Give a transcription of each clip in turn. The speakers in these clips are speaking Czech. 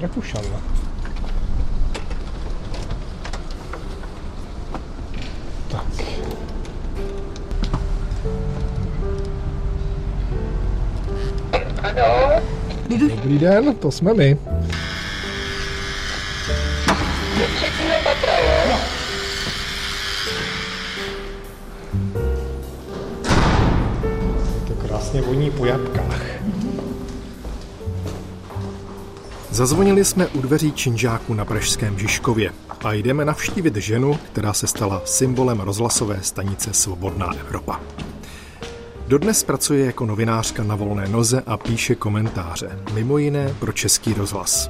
Rakušan. Tak. Ano, Dobrý den, to jsme my. Zazvonili jsme u dveří činžáku na Pražském Žižkově a jdeme navštívit ženu, která se stala symbolem rozhlasové stanice Svobodná Evropa. Dodnes pracuje jako novinářka na volné noze a píše komentáře, mimo jiné pro Český rozhlas.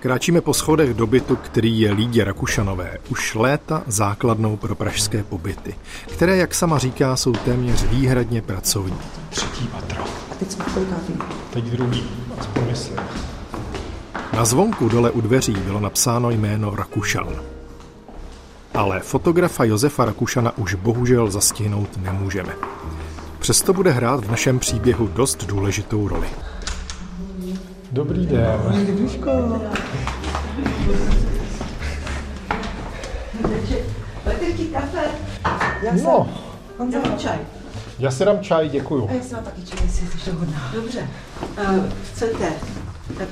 Kráčíme po schodech do bytu, který je Lídě Rakušanové, už léta základnou pro pražské pobyty, které, jak sama říká, jsou téměř výhradně pracovní. Třetí patro. A teď jsme v? Teď druhý, aspoň myslím. Na zvonku dole u dveří bylo napsáno jméno Rakušan. Ale fotografa Josefa Rakušana už bohužel zastihnout nemůžeme. Přesto bude hrát v našem příběhu dost důležitou roli. Dobrý den. Petr ti kafe. Já. No, On za čaj. já si dám čaj, děkuju. A já si taky čaj, jestli jsi. Dobře. Uh, chcete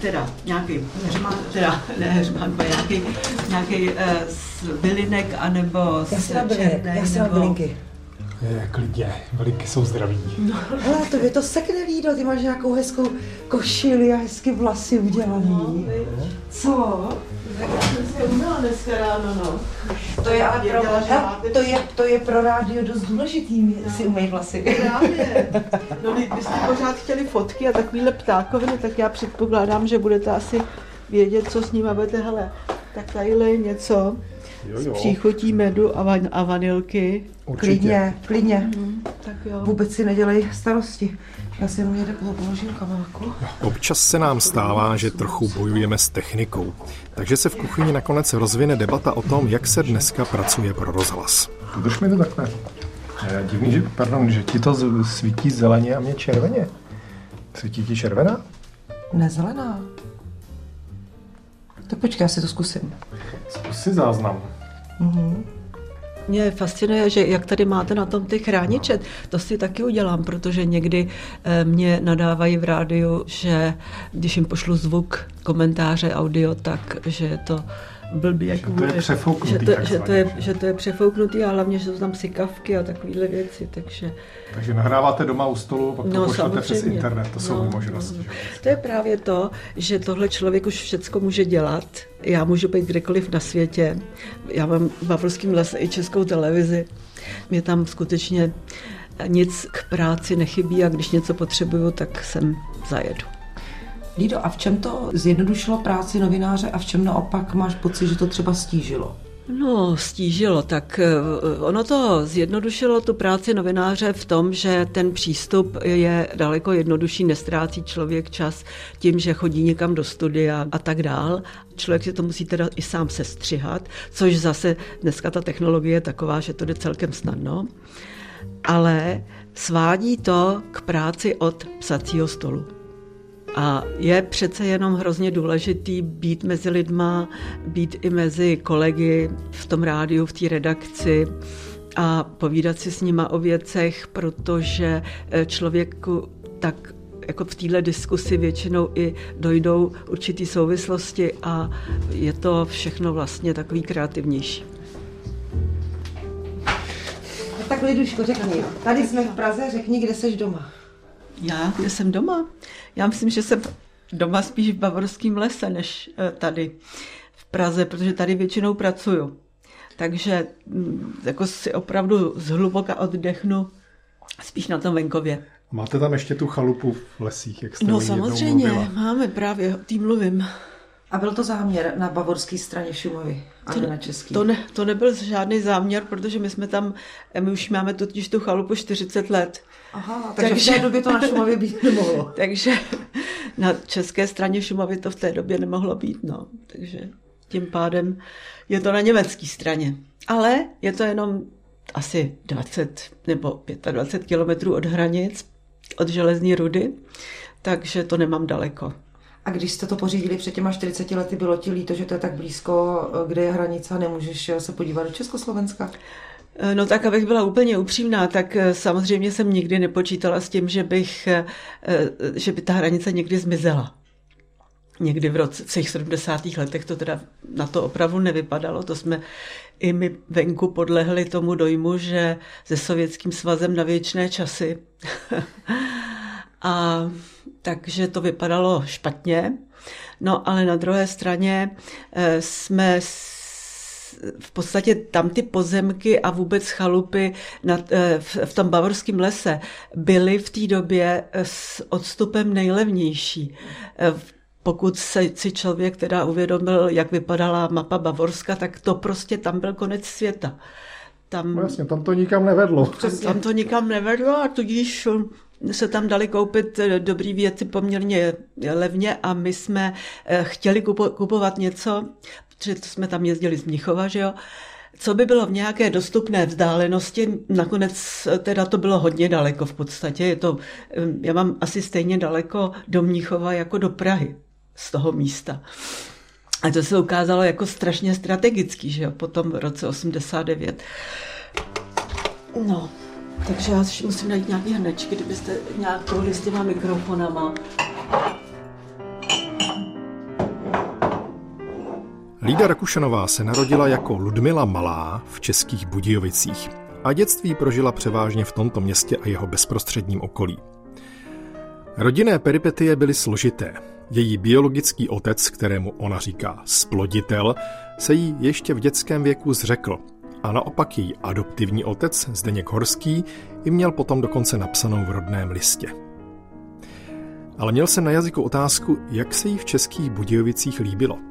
teda nějaký heřmán, teda ne heřmán, ale nějaký, nějaký uh, z bylinek, anebo z černé, nebo... Je, klidně, velinky jsou zdraví. Hele, to je to sekne lído, ty máš nějakou hezkou košili a hezky vlasy udělaný. Co? Tak já jsem si uměla dneska ráno, no. To je ale pro, máte to je, to je pro rádio dost důležitý, si umej vlasy. Právě. No, vy byste pořád chtěli fotky a takovýhle ptákoviny, tak já předpokládám, že budete asi vědět, co s ním budete, hele, tak tadyhle je něco Jo, s jo. příchutí medu a, van, a vanilky. Určitě. Klidně, klidně. Tak jo. Vůbec si nedělej starosti. Já si jenom někde položím kamelku. Občas se nám stává, že trochu bojujeme s technikou, takže se v kuchyni nakonec rozvine debata o tom, jak se dneska pracuje pro rozhlas. Drž mi to takhle. Divný, že, pardon, že ti to svítí zeleně a mě červeně. Svítí ti červená? Nezelená. Tak počkej, já si to zkusím. Zkus si záznam. Mě fascinuje, že jak tady máte na tom ty chrániče, to si taky udělám, protože někdy eh, mě nadávají v rádiu, že když jim pošlu zvuk, komentáře, audio, tak že je to blbý, jak Že to je přefouknutý že to, že, to je, že? to je přefouknutý a hlavně, že jsou tam sykavky a takovéhle věci, takže Takže nahráváte doma u stolu, pak to No, pošlete přes samozřejmě. internet. To jsou No, možnosti. no. že? To je právě to, že tohle člověk už všecko může dělat. Já můžu být kdekoliv na světě. Já mám v Bavorském lese i českou televizi. Mě tam skutečně nic k práci nechybí a když něco potřebuju, tak sem zajedu. Lído, a v čem to zjednodušilo práci novináře a v čem naopak máš pocit, že to třeba stížilo? No, stížilo. Tak eh, ono to zjednodušilo tu práci novináře v tom, že ten přístup je daleko jednodušší, nestrácí člověk čas tím, že chodí někam do studia a tak dál. Člověk si to musí teda i sám sestřihat, což zase dneska ta technologie je taková, že to jde celkem snadno. Ale svádí to k práci od psacího stolu. A je přece jenom hrozně důležitý být mezi lidma, být i mezi kolegy v tom rádiu, v té redakci a povídat si s nima o věcech, protože eh, člověku tak jako v téhle diskusi většinou i dojdou určitý souvislosti a je to všechno vlastně takový kreativnější. Tak Liduško, řekni, tady jsme v Praze, řekni, kde seš doma. Já, jsem doma? Já myslím, že jsem doma spíš v bavorském lese, než eh, tady v Praze, protože tady většinou pracuju. Takže mm, jako si opravdu zhluboka oddechnu spíš na tom venkově. Máte tam ještě tu chalupu v lesích, jak jste No samozřejmě, máme právě, o tým mluvím. A byl to záměr na bavorské straně Šumavy, a ne na český. To, ne, to nebyl žádný záměr, protože my jsme tam, eh, my už máme totiž tu chalupu 40 let. Aha, takže, Takže- v té době to na Šumavě být nemohlo. Takže na české straně Šumavy to v té době nemohlo být, no. Takže tím pádem je to na německé straně. Ale je to jenom asi 20 nebo 25 kilometrů od hranic, od železní rudy, takže to nemám daleko. A když jste to pořídili před těma 40 lety, bylo ti líto, že to je tak blízko, kde je hranice a nemůžeš se podívat do Československa? No tak, abych byla úplně upřímná, tak samozřejmě jsem nikdy nepočítala s tím, že, bych, že by ta hranice někdy zmizela někdy v roce, v těch 70. letech to teda na to opravdu nevypadalo. To jsme i my venku podlehli tomu dojmu, že se Sovětským svazem na věčné časy. a takže to vypadalo špatně. No ale na druhé straně eh, jsme v podstatě tam ty pozemky a vůbec chalupy na, eh, v tom bavorském lese byly v té době s odstupem nejlevnější. Eh, pokud se, si člověk teda uvědomil, jak vypadala mapa Bavorska, tak to prostě tam byl konec světa. Tam, no jasně, tam to nikam nevedlo. Tam to nikam nevedlo a tudíž se tam dali koupit dobrý věci poměrně levně a my jsme eh, chtěli kupovat něco, protože jsme tam jezdili z Mnichova, že jo, co by bylo v nějaké dostupné vzdálenosti, nakonec teda to bylo hodně daleko v podstatě. Je to, eh, já mám asi stejně daleko do Mnichova jako do Prahy z toho místa. A to se ukázalo jako strašně strategický, že jo, potom v roce 89. No, takže já musím najít nějaký hnečky, kdybyste nějak tohle s těma mikrofonama. Lída Rakušanová se narodila jako Ludmila Malá v Českých Budějovicích a dětství prožila převážně v tomto městě a jeho bezprostředním okolí. Rodinné peripetie byly složité. Její biologický otec, kterému ona říká sploditel, se jí ještě v dětském věku zřekl a naopak její adoptivní otec, Zdeněk Horský, ji měl potom dokonce napsanou v rodném listě. Ale měl se na jazyku otázku, jak se jí v českých Budějovicích líbilo.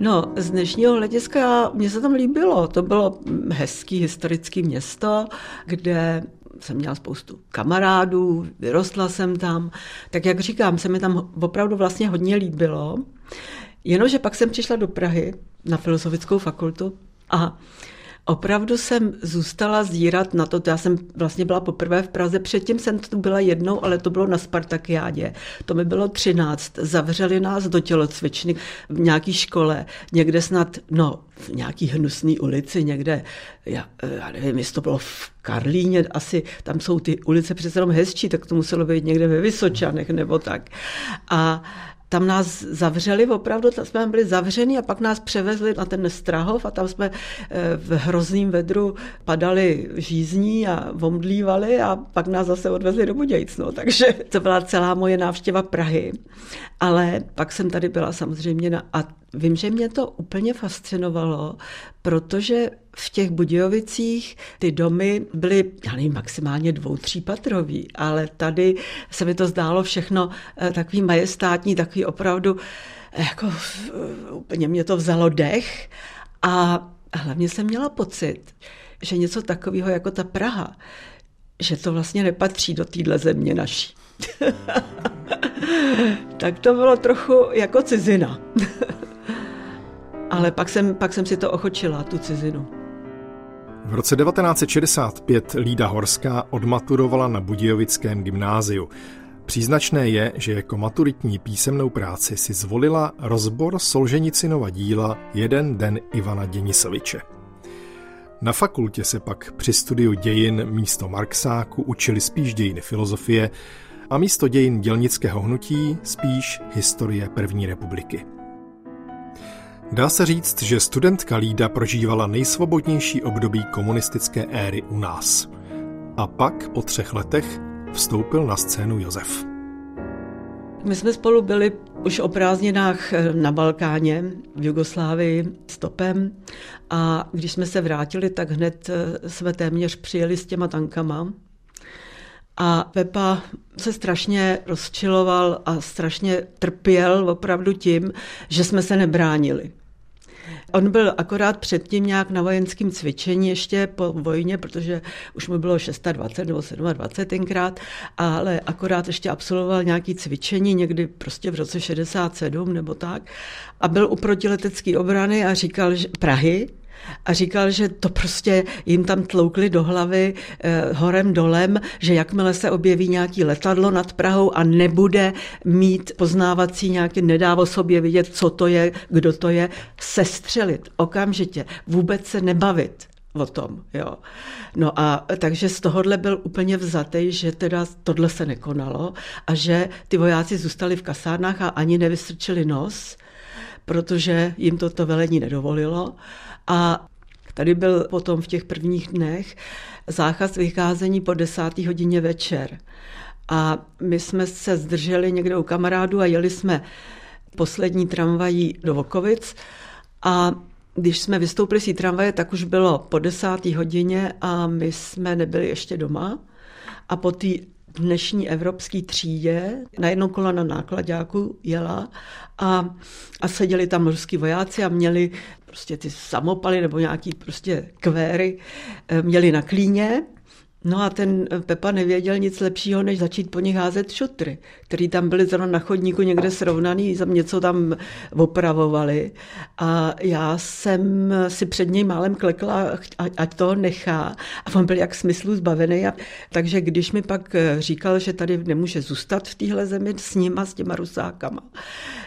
No, z dnešního hlediska mě se tam líbilo. To bylo hezký historický město, kde jsem měla spoustu kamarádů, vyrostla jsem tam, tak jak říkám, se mi tam opravdu vlastně hodně líbilo. Jenomže pak jsem přišla do Prahy na filozofickou fakultu a opravdu jsem zůstala zírat na to, já jsem vlastně byla poprvé v Praze, předtím jsem tu byla jednou, ale to bylo na Spartakiádě. To mi bylo 13. Zavřeli nás do tělocvičny v nějaké škole, někde snad, no, v nějaký hnusný ulici, někde, já, já nevím, jestli to bylo v Karlíně, asi tam jsou ty ulice přece jenom hezčí, tak to muselo být někde ve Vysočanech nebo tak. A tam nás zavřeli opravdu, tam jsme byli zavřeni a pak nás převezli na ten Strahov a tam jsme eh, v hrozným vedru padali žízní a vomdlívali a pak nás zase odvezli do Budějc. No. Takže to byla celá moje návštěva Prahy. Ale pak jsem tady byla samozřejmě na, a vím, že mě to úplně fascinovalo, protože v těch Budějovicích ty domy byly, já nevím, maximálně dvou, třípatrový, ale tady se mi to zdálo všechno eh, takový majestátní, takový opravdu, eh, jako eh, úplně mě to vzalo dech a hlavně jsem měla pocit, že něco takového jako ta Praha, že to vlastně nepatří do téhle země naší. tak to bylo trochu jako cizina. Ale pak jsem, pak jsem si to ochočila, tu cizinu. V roce 1965 Lída Horská odmaturovala na Budějovickém gymnáziu. Příznačné je, že jako maturitní písemnou práci si zvolila rozbor Solženicinova díla Jeden den Ivana Děnisoviče. Na fakultě se pak při studiu dějin místo Marxáku učili spíš dějiny filozofie a místo dějin dělnického hnutí spíš historie první republiky. Dá se říct, že studentka Lída prožívala nejsvobodnější období komunistické éry u nás. A pak po třech letech vstoupil na scénu Josef. My jsme spolu byli už o prázdninách na Balkáně, v Jugoslávii, stopem. A když jsme se vrátili, tak hned jsme téměř přijeli s těma tankama. A Pepa se strašně rozčiloval a strašně trpěl opravdu tím, že jsme se nebránili. On byl akorát předtím nějak na vojenském cvičení ještě po vojně, protože už mu bylo 26 nebo 27 tenkrát, ale akorát ještě absolvoval nějaké cvičení někdy prostě v roce 67 nebo tak a byl u protiletecké obrany a říkal, že Prahy a říkal, že to prostě jim tam tloukli do hlavy eh, horem dolem, že jakmile se objeví nějaký letadlo nad Prahou a nebude mít poznávací nějaký, nedá o sobě vidět, co to je, kdo to je, sestřelit okamžitě, vůbec se nebavit o tom. Jo. No a takže z tohohle byl úplně vzatý, že teda tohle se nekonalo a že ty vojáci zůstali v kasárnách a ani nevystrčili nos, protože jim to to velení nedovolilo. A tady byl potom v těch prvních dnech zákaz vycházení po desáté hodině večer. A my jsme se zdrželi někde u kamarádu a jeli jsme poslední tramvají do Vokovic a když jsme vystoupili z tramvaje, tak už bylo po desáté hodině a my jsme nebyli ještě doma. A po té dnešní evropské třídě na jedno kolona nákladáku jela a, a seděli tam ruský vojáci a měli prostě ty samopaly nebo nějaký prostě kvéry, eh, měli na klíně No a ten Pepa nevěděl nic lepšího, než začít po nich házet šutry, který tam byly zrovna na chodníku někde srovnaný, něco tam opravovali. A já jsem si před něj málem klekla, ať to nechá. A on byl jak smyslu zbavený. A, takže když mi pak říkal, že tady nemůže zůstat v téhle zemi s nima, s těma rusákama,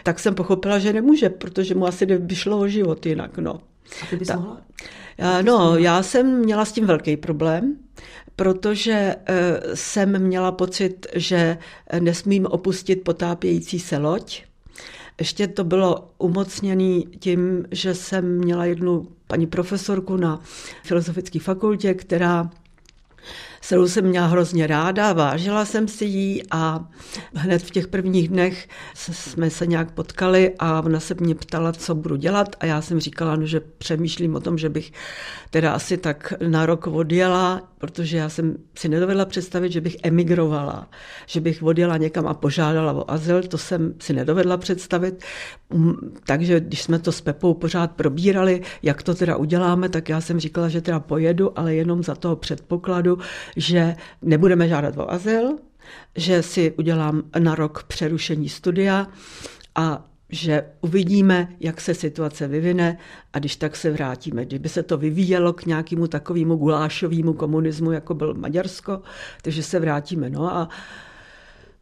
tak jsem pochopila, že nemůže, protože mu asi by šlo o život jinak. No. A ty bys Ta, mohla? No, já jsem měla s tím velký problém, protože eh, jsem měla pocit, že nesmím opustit potápějící se loď. Ještě to bylo umocněné tím, že jsem měla jednu paní profesorku na filozofické fakultě, která kterou jsem měla hrozně ráda, vážila jsem si ji a hned v těch prvních dnech jsme se nějak potkali a ona se mě ptala, co budu dělat a já jsem říkala, no, že přemýšlím o tom, že bych teda asi tak na rok odjela, protože já jsem si nedovedla představit, že bych emigrovala, že bych odjela někam a požádala o azyl, to jsem si nedovedla představit. Mm, takže když jsme to s Pepou pořád probírali, jak to teda uděláme, tak já jsem říkala, že teda pojedu, ale jenom za toho předpokladu, že nebudeme žádat o azyl, že si udělám na rok přerušení studia a že uvidíme, jak se situace vyvine a když tak se vrátíme. Kdyby se to vyvíjelo k nějakému takovému gulášovému komunismu, jako byl Maďarsko, takže se vrátíme. No a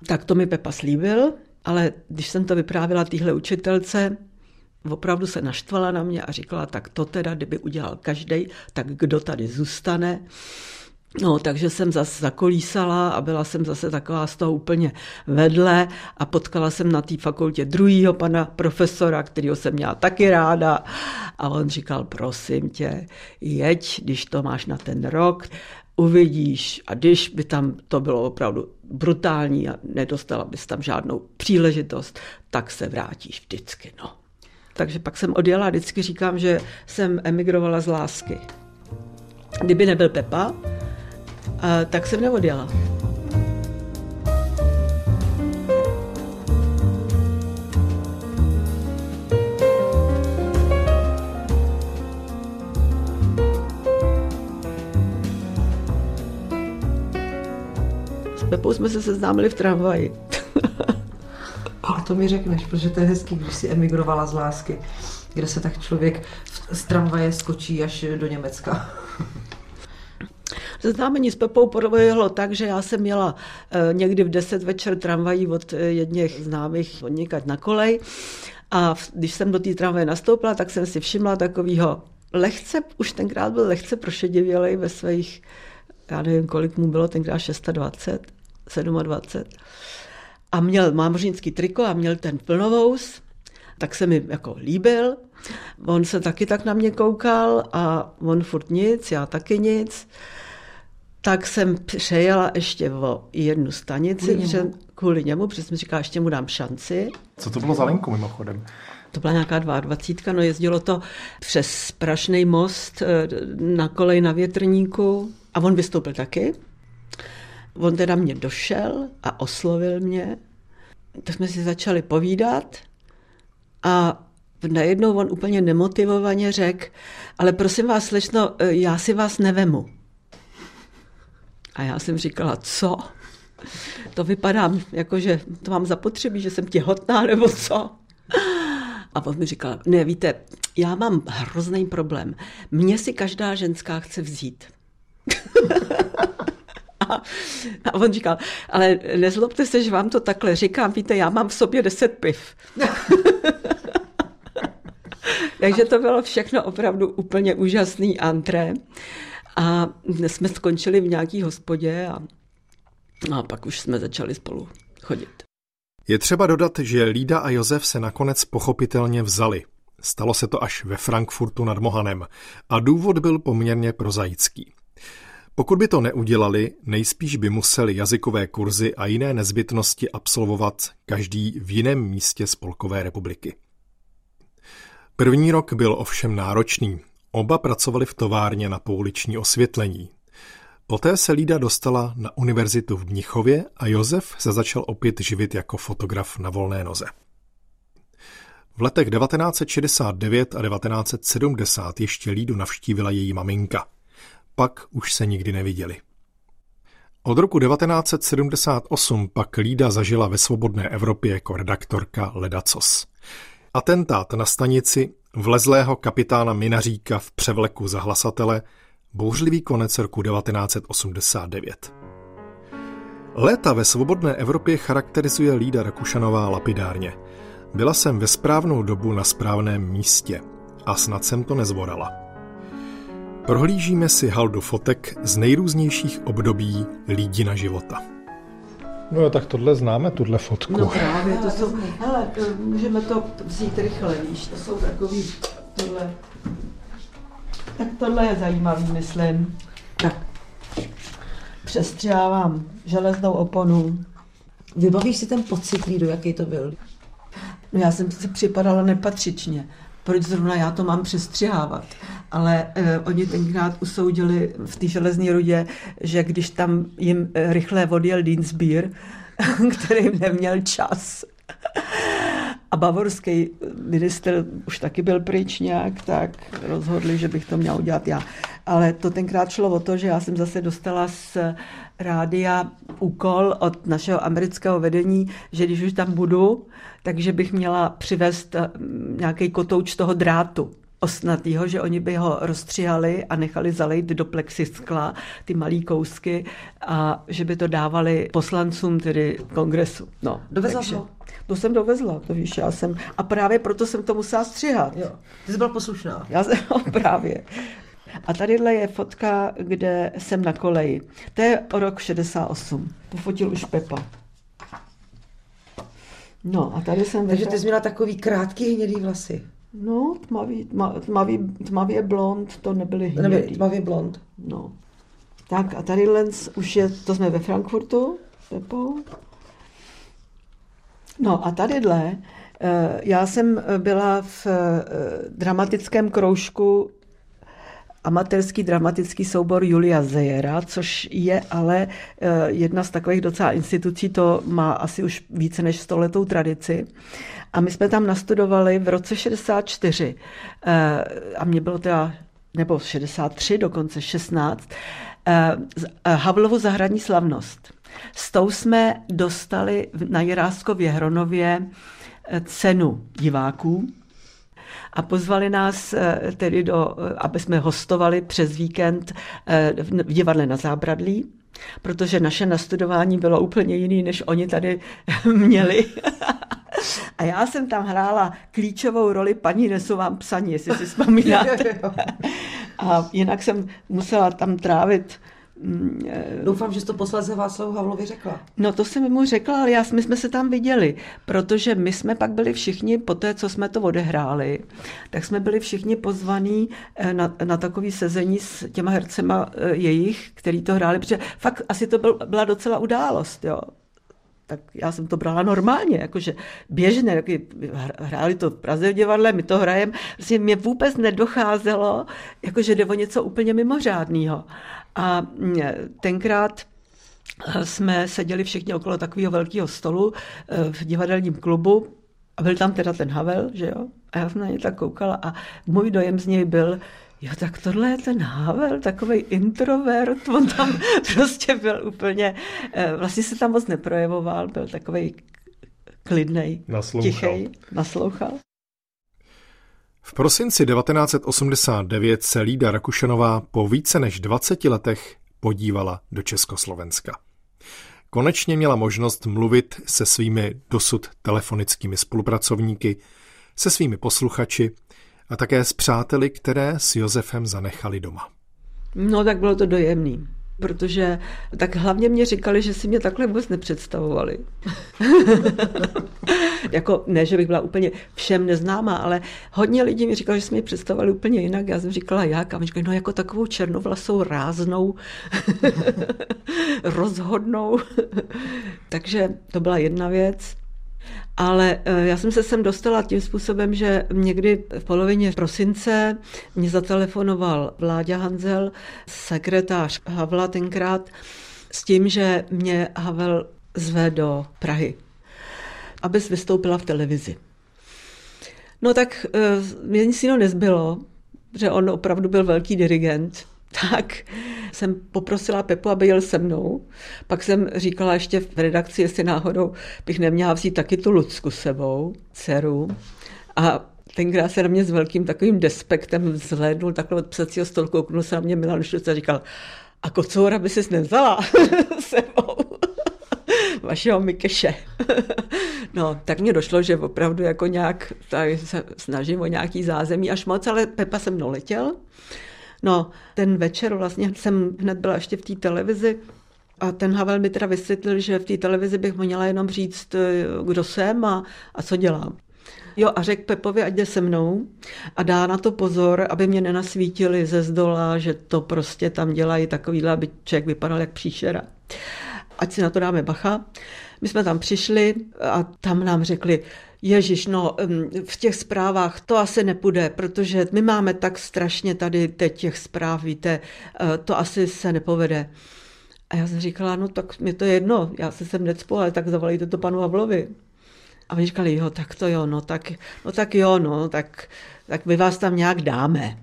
tak to mi Pepa slíbil, ale když jsem to vyprávila téhle učitelce, opravdu se naštvala na mě a říkala, tak to teda, kdyby udělal každý, tak kdo tady zůstane. No, takže jsem zase zakolísala a byla jsem zase taková z toho úplně vedle a potkala jsem na té fakultě druhýho pana profesora, kterého jsem měla taky ráda a on říkal, prosím tě, jeď, když to máš na ten rok, uvidíš a když by tam to bylo opravdu brutální a nedostala bys tam žádnou příležitost, tak se vrátíš vždycky, no. Takže pak jsem odjela vždycky říkám, že jsem emigrovala z lásky. Kdyby nebyl Pepa, a tak jsem neodjela. S Pepou jsme se seznámili v tramvaji. A to mi řekneš, protože to je hezký, když si emigrovala z lásky, kde se tak člověk z tramvaje skočí až do Německa. Seznámení s Pepou proběhlo tak, že já jsem měla eh, někdy v 10 večer tramvají od eh, jedných známých odněkat na kolej a když jsem do té tramvaje nastoupila, tak jsem si všimla takového lehce, už tenkrát byl lehce prošedivělej ve svých, já nevím, kolik mu bylo tenkrát 26, 27. A měl mámořínský triko a měl ten plnovous, tak se mi jako líbil. On se taky tak na mě koukal a on furt nic, já taky nic tak jsem přejela ještě o jednu stanici, kvůli němu, že, kvůli němu protože jsem říkala, ještě mu dám šanci. Co to bylo za linku mimochodem? To byla nějaká 22, no jezdilo to přes Prašný most eh, na kolej na větrníku a on vystoupil taky. On teda mě došel a oslovil mě. Tak jsme si začali povídat a najednou on úplně nemotivovaně řekl, ale prosím vás, slečno, eh, já si vás nevemu. A já jsem říkala, co? To vypadá, jako že to mám zapotřebí, že jsem těhotná nebo co? A on mi říkal, ne, víte, já mám hrozný problém. Mně si každá ženská chce vzít. a, a on říkal, ale nezlobte se, že vám to takhle říkám, víte, já mám v sobě deset piv. Takže to bylo všechno opravdu úplně úžasný antré. A jsme skončili v nějaký hospodě a, a pak už jsme začali spolu chodit. Je třeba dodat, že Lída a Josef se nakonec pochopitelně vzali. Stalo se to až ve Frankfurtu nad Mohanem a důvod byl poměrně prozaický. Pokud by to neudělali, nejspíš by museli jazykové kurzy a jiné nezbytnosti absolvovat každý v jiném místě Spolkové republiky. První rok byl ovšem náročný. Oba pracovali v továrně na pouliční osvětlení. Poté se Lída dostala na univerzitu v Mnichově a Josef se začal opět živit jako fotograf na volné noze. V letech 1969 a 1970 ještě Lídu navštívila její maminka. Pak už se nikdy neviděli. Od roku 1978 pak Lída zažila ve svobodné Evropě jako redaktorka Ledacos. Atentát na stanici vlezlého kapitána Minaříka v převleku za hlasatele bouřlivý konec roku 1989. Léta ve svobodné Evropě charakterizuje Lída Rakušanová lapidárně. Byla jsem ve správnou dobu na správném místě a snad jsem to nezvorala. Prohlížíme si haldu fotek z nejrůznějších období Lídina života. No jo, tak tohle známe, tuhle fotku. No právě, to jsou, hele, můžeme to vzít rychle, víš, to jsou takový, tohle, tak tohle je zajímavý, myslím. Tak, přestřávám železnou oponu. Vybavíš si ten pocit, Lído, jaký to byl? No já jsem si připadala nepatřičně. Proč zrovna já to mám přestřihávat? Ale eh, oni tenkrát usoudili v té železné rudě, že když tam jim eh, rychle odjel Dinsbier, který neměl čas, a bavorský minister už taky byl pryč nějak, tak rozhodli, že bych to měla udělat já. Ale to tenkrát šlo o to, že já jsem zase dostala z rádia úkol od našeho amerického vedení, že když už tam budu, takže bych měla přivést nějaký kotouč toho drátu osnatýho, že oni by ho rozstřihali a nechali zalejt do plexiskla ty malý kousky a že by to dávali poslancům tedy kongresu. No, Dovezla takže, to? To jsem dovezla, to víš, já jsem, a právě proto jsem to musela střihat. Jo. Ty jsi byla poslušná. Já jsem, no, právě. A tadyhle je fotka, kde jsem na koleji. To je rok 68. To fotil už Pepa. No a tady jsem... Takže ty jsi měla takový krátký hnědý vlasy. No, tmavý, tma, tmavý, tmavě blond, to nebyly hnědý. Nebyly tmavě blond. No. Tak a tady Lenz už je, to jsme ve Frankfurtu, Pepo. No a tadyhle, eh, já jsem byla v eh, dramatickém kroužku amatérský dramatický soubor Julia Zejera, což je ale eh, jedna z takových docela institucí, to má asi už více než stoletou tradici. A my jsme tam nastudovali v roce 64 a mě bylo teda, nebo 63, dokonce 16, Havlovu zahradní slavnost. S tou jsme dostali na Jiráskově Hronově eh, cenu diváků a pozvali nás eh, tedy do, eh, aby jsme hostovali přes víkend v divadle na Zábradlí, protože naše nastudování bylo úplně jiný, než oni tady měli. A já jsem tam hrála klíčovou roli paní Nesu vám psaní, jestli si vzpomínáte. A jinak jsem musela tam trávit Doufám, že jsi to posledce Václavu Havlovi řekla. No to jsem mu řekla, ale já, my jsme se tam viděli, protože my jsme pak byli všichni, po té, co jsme to odehráli, tak jsme byli všichni pozvaní eh, na, na takový sezení s těma hercema eh, jejich, který to hráli, protože fakt asi to byl, byla docela událost, jo tak já jsem to brala normálně, jakože běžně, taky hráli to v Praze v divadle, my to hrajeme, vlastně mě vůbec nedocházelo, jakože jde o něco úplně mimořádného. A mm, tenkrát eh, jsme seděli všichni okolo takového velkého stolu eh, v divadelním klubu a byl tam teda ten Havel, že jo? A já jsem na ně tak koukala a můj dojem z něj byl, jo, tak tohle je ten Havel, takový introvert, on tam prostě byl úplně, eh, vlastně se tam moc neprojevoval, byl takový klidnej, tichý, naslouchal. V prosinci 1989 se Lída Rakušanová po více než 20 letech podívala do Československa. Konečně měla možnost mluvit se svými dosud telefonickými spolupracovníky, se svými posluchači a také s přáteli, které s Josefem zanechali doma. No tak bylo to dojemný protože tak hlavně mě říkali, že si mě takhle vůbec nepředstavovali. jako ne, že bych byla úplně všem neznámá, ale hodně lidí mi říkalo, že si mě představovali úplně jinak. Já jsem říkala, jak? A mi říkali, no jako takovou černovlasou, ráznou, rozhodnou. Takže to byla jedna věc. Ale eh, já jsem se sem dostala tím způsobem, že někdy v polovině prosince mě zatelefonoval Vláďa Hanzel, sekretář Havla tenkrát, s tím, že mě Havel zve do Prahy, abys vystoupila v televizi. No tak eh, mě nic jiného nezbylo, že on opravdu byl velký dirigent, tak jsem poprosila Pepu, aby jel se mnou. Pak jsem říkala ještě v redakci, jestli náhodou bych neměla vzít taky tu Lucku sebou, dceru. A tenkrát se na mě s velkým takovým despektem zhlédnul takhle od psacího stolu, kouknul se na mě Milan Štuc a říkal, a kocoura by si nevzala sebou vašeho Mikeše. no, tak mě došlo, že opravdu jako nějak, tady se snažím o nějaký zázemí až moc, ale Pepa se mnou letěl. No, ten večer vlastně jsem hned byla ještě v té televizi a ten Havel mi teda vysvětlil, že v té televizi bych měla jenom říct, eh, kdo jsem a, a co dělám. Jo, a řekl Pepovi, ať jde se mnou a dá na to pozor, aby mě nenasvítili ze zdola, že to prostě tam dělají takovýhle, aby člověk vypadal jak příšera. Ať si na to dáme bacha. My jsme tam přišli a tam nám řekli, Ježíš, no v těch zprávách to asi nepůjde, protože my máme tak strašně tady teď těch zpráv, víte, eh, to asi se nepovede. A já jsem říkala, no tak mi to je jedno, já se sem necpu, ale tak zavolejte to panu Havlovi. A oni říkali, jo, tak to jo, no tak, no tak jo, no, tak, tak my vás tam nějak dáme.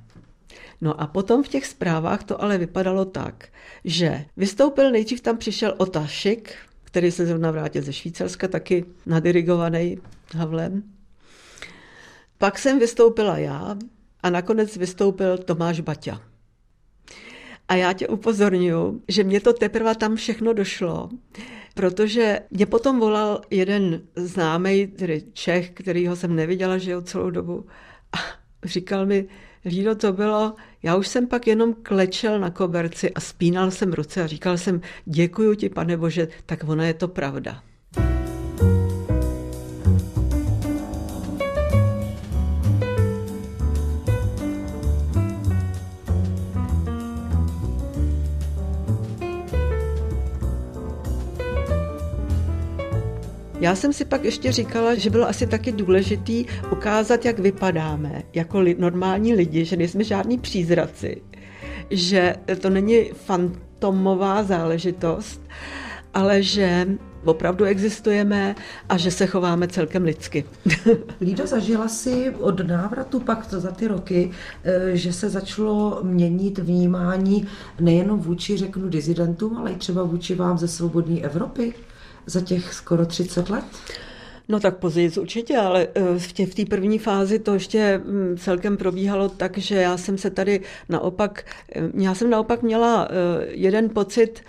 No a potom v těch zprávách to ale vypadalo tak, že vystoupil, nejdřív tam přišel Otašik, který se zrovna vrátil ze Švýcarska, taky nadirigovaný Havlem. Pak jsem vystoupila já a nakonec vystoupil Tomáš Baťa. A já tě upozorňuji, že mě to teprve tam všechno došlo, protože mě potom volal jeden známý, tedy Čech, kterýho jsem neviděla, že celou dobu, a říkal mi, Lído, to bylo, já už jsem pak jenom klečel na koberci a spínal jsem ruce a říkal jsem, děkuju ti, pane Bože, tak ona je to pravda. Já jsem si pak ještě říkala, že bylo asi taky důležitý ukázat, jak vypadáme jako li- normální lidi, že nejsme žádní přízraci, že to není fantomová záležitost, ale že opravdu existujeme a že se chováme celkem lidsky. Lído, zažila si od návratu pak za ty roky, eh, že se začalo měnit vnímání nejenom vůči, řeknu, dizidentům, ale i třeba vůči vám ze svobodné Evropy? Za těch skoro 30 let? No tak později určitě, ale eh, v té v první fázi to ještě mm, celkem probíhalo tak, že já jsem se tady naopak, eh, já jsem naopak měla eh, jeden pocit,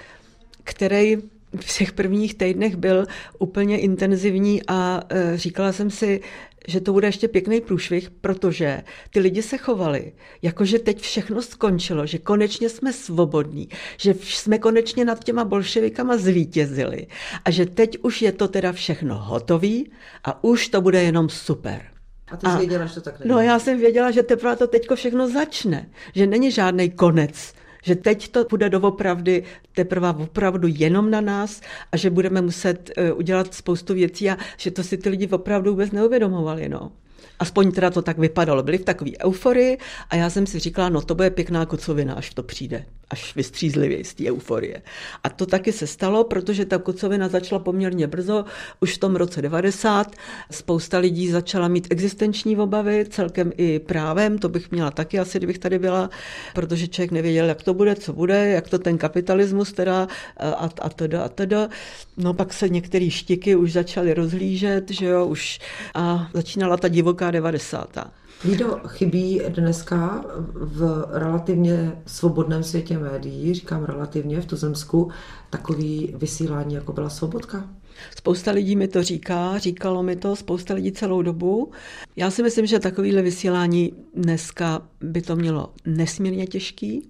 který v těch prvních týdnech byl úplně intenzivní a říkala jsem si, že to bude ještě pěkný průšvih, protože ty lidi se chovali, jakože teď všechno skončilo, že konečně jsme svobodní, že jsme konečně nad těma bolševikama zvítězili a že teď už je to teda všechno hotový a už to bude jenom super. A ty jsi věděla, že to tak není. No já jsem věděla, že teprve to teďko všechno začne, že není žádný konec, že teď to bude doopravdy teprve opravdu jenom na nás a že budeme muset e, udělat spoustu věcí a že to si ty lidi opravdu vůbec neuvědomovali. No. Aspoň teda to tak vypadalo. Byli v takové euforii a já jsem si říkala, no to bude pěkná kocovina, až to přijde. Až vystřízlivě z té euforie. A to taky se stalo, protože ta kocovina začala poměrně brzo, už v tom roce 90. Spousta lidí začala mít existenční obavy, celkem i právem, to bych měla taky asi, kdybych tady byla, protože člověk nevěděl, jak to bude, co bude, jak to ten kapitalismus teda a, a teda a teda. No pak se některé štiky už začaly rozlížet, že jo, už a začínala ta divoká 90. Lido, chybí dneska v relativně svobodném světě médií, říkám relativně v Tuzemsku, takový vysílání, jako byla Svobodka? Spousta lidí mi to říká, říkalo mi to spousta lidí celou dobu. Já si myslím, že takovýhle vysílání dneska by to mělo nesmírně těžký,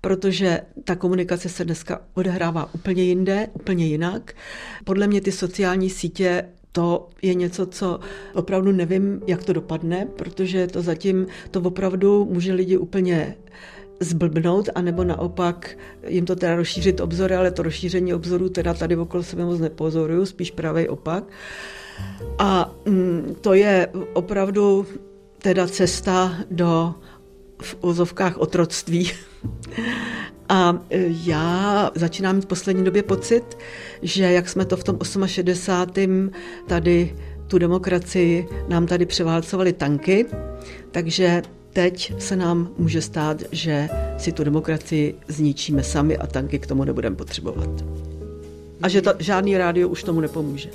protože ta komunikace se dneska odehrává úplně jinde, úplně jinak. Podle mě ty sociální sítě to je něco, co opravdu nevím, jak to dopadne, protože to zatím, to opravdu může lidi úplně zblbnout, anebo naopak jim to teda rozšířit obzory, ale to rozšíření obzorů teda tady okolo sebe moc nepozoruju, spíš pravý opak. A mm, to je opravdu teda cesta do v úzovkách otroctví. A e, já začínám v poslední době pocit, že jak jsme to v tom 68. tady tu demokracii nám tady převálcovali tanky, takže teď se nám může stát, že si tu demokracii zničíme sami a tanky k tomu nebudeme potřebovat. A že to, žádný rádio už tomu nepomůže.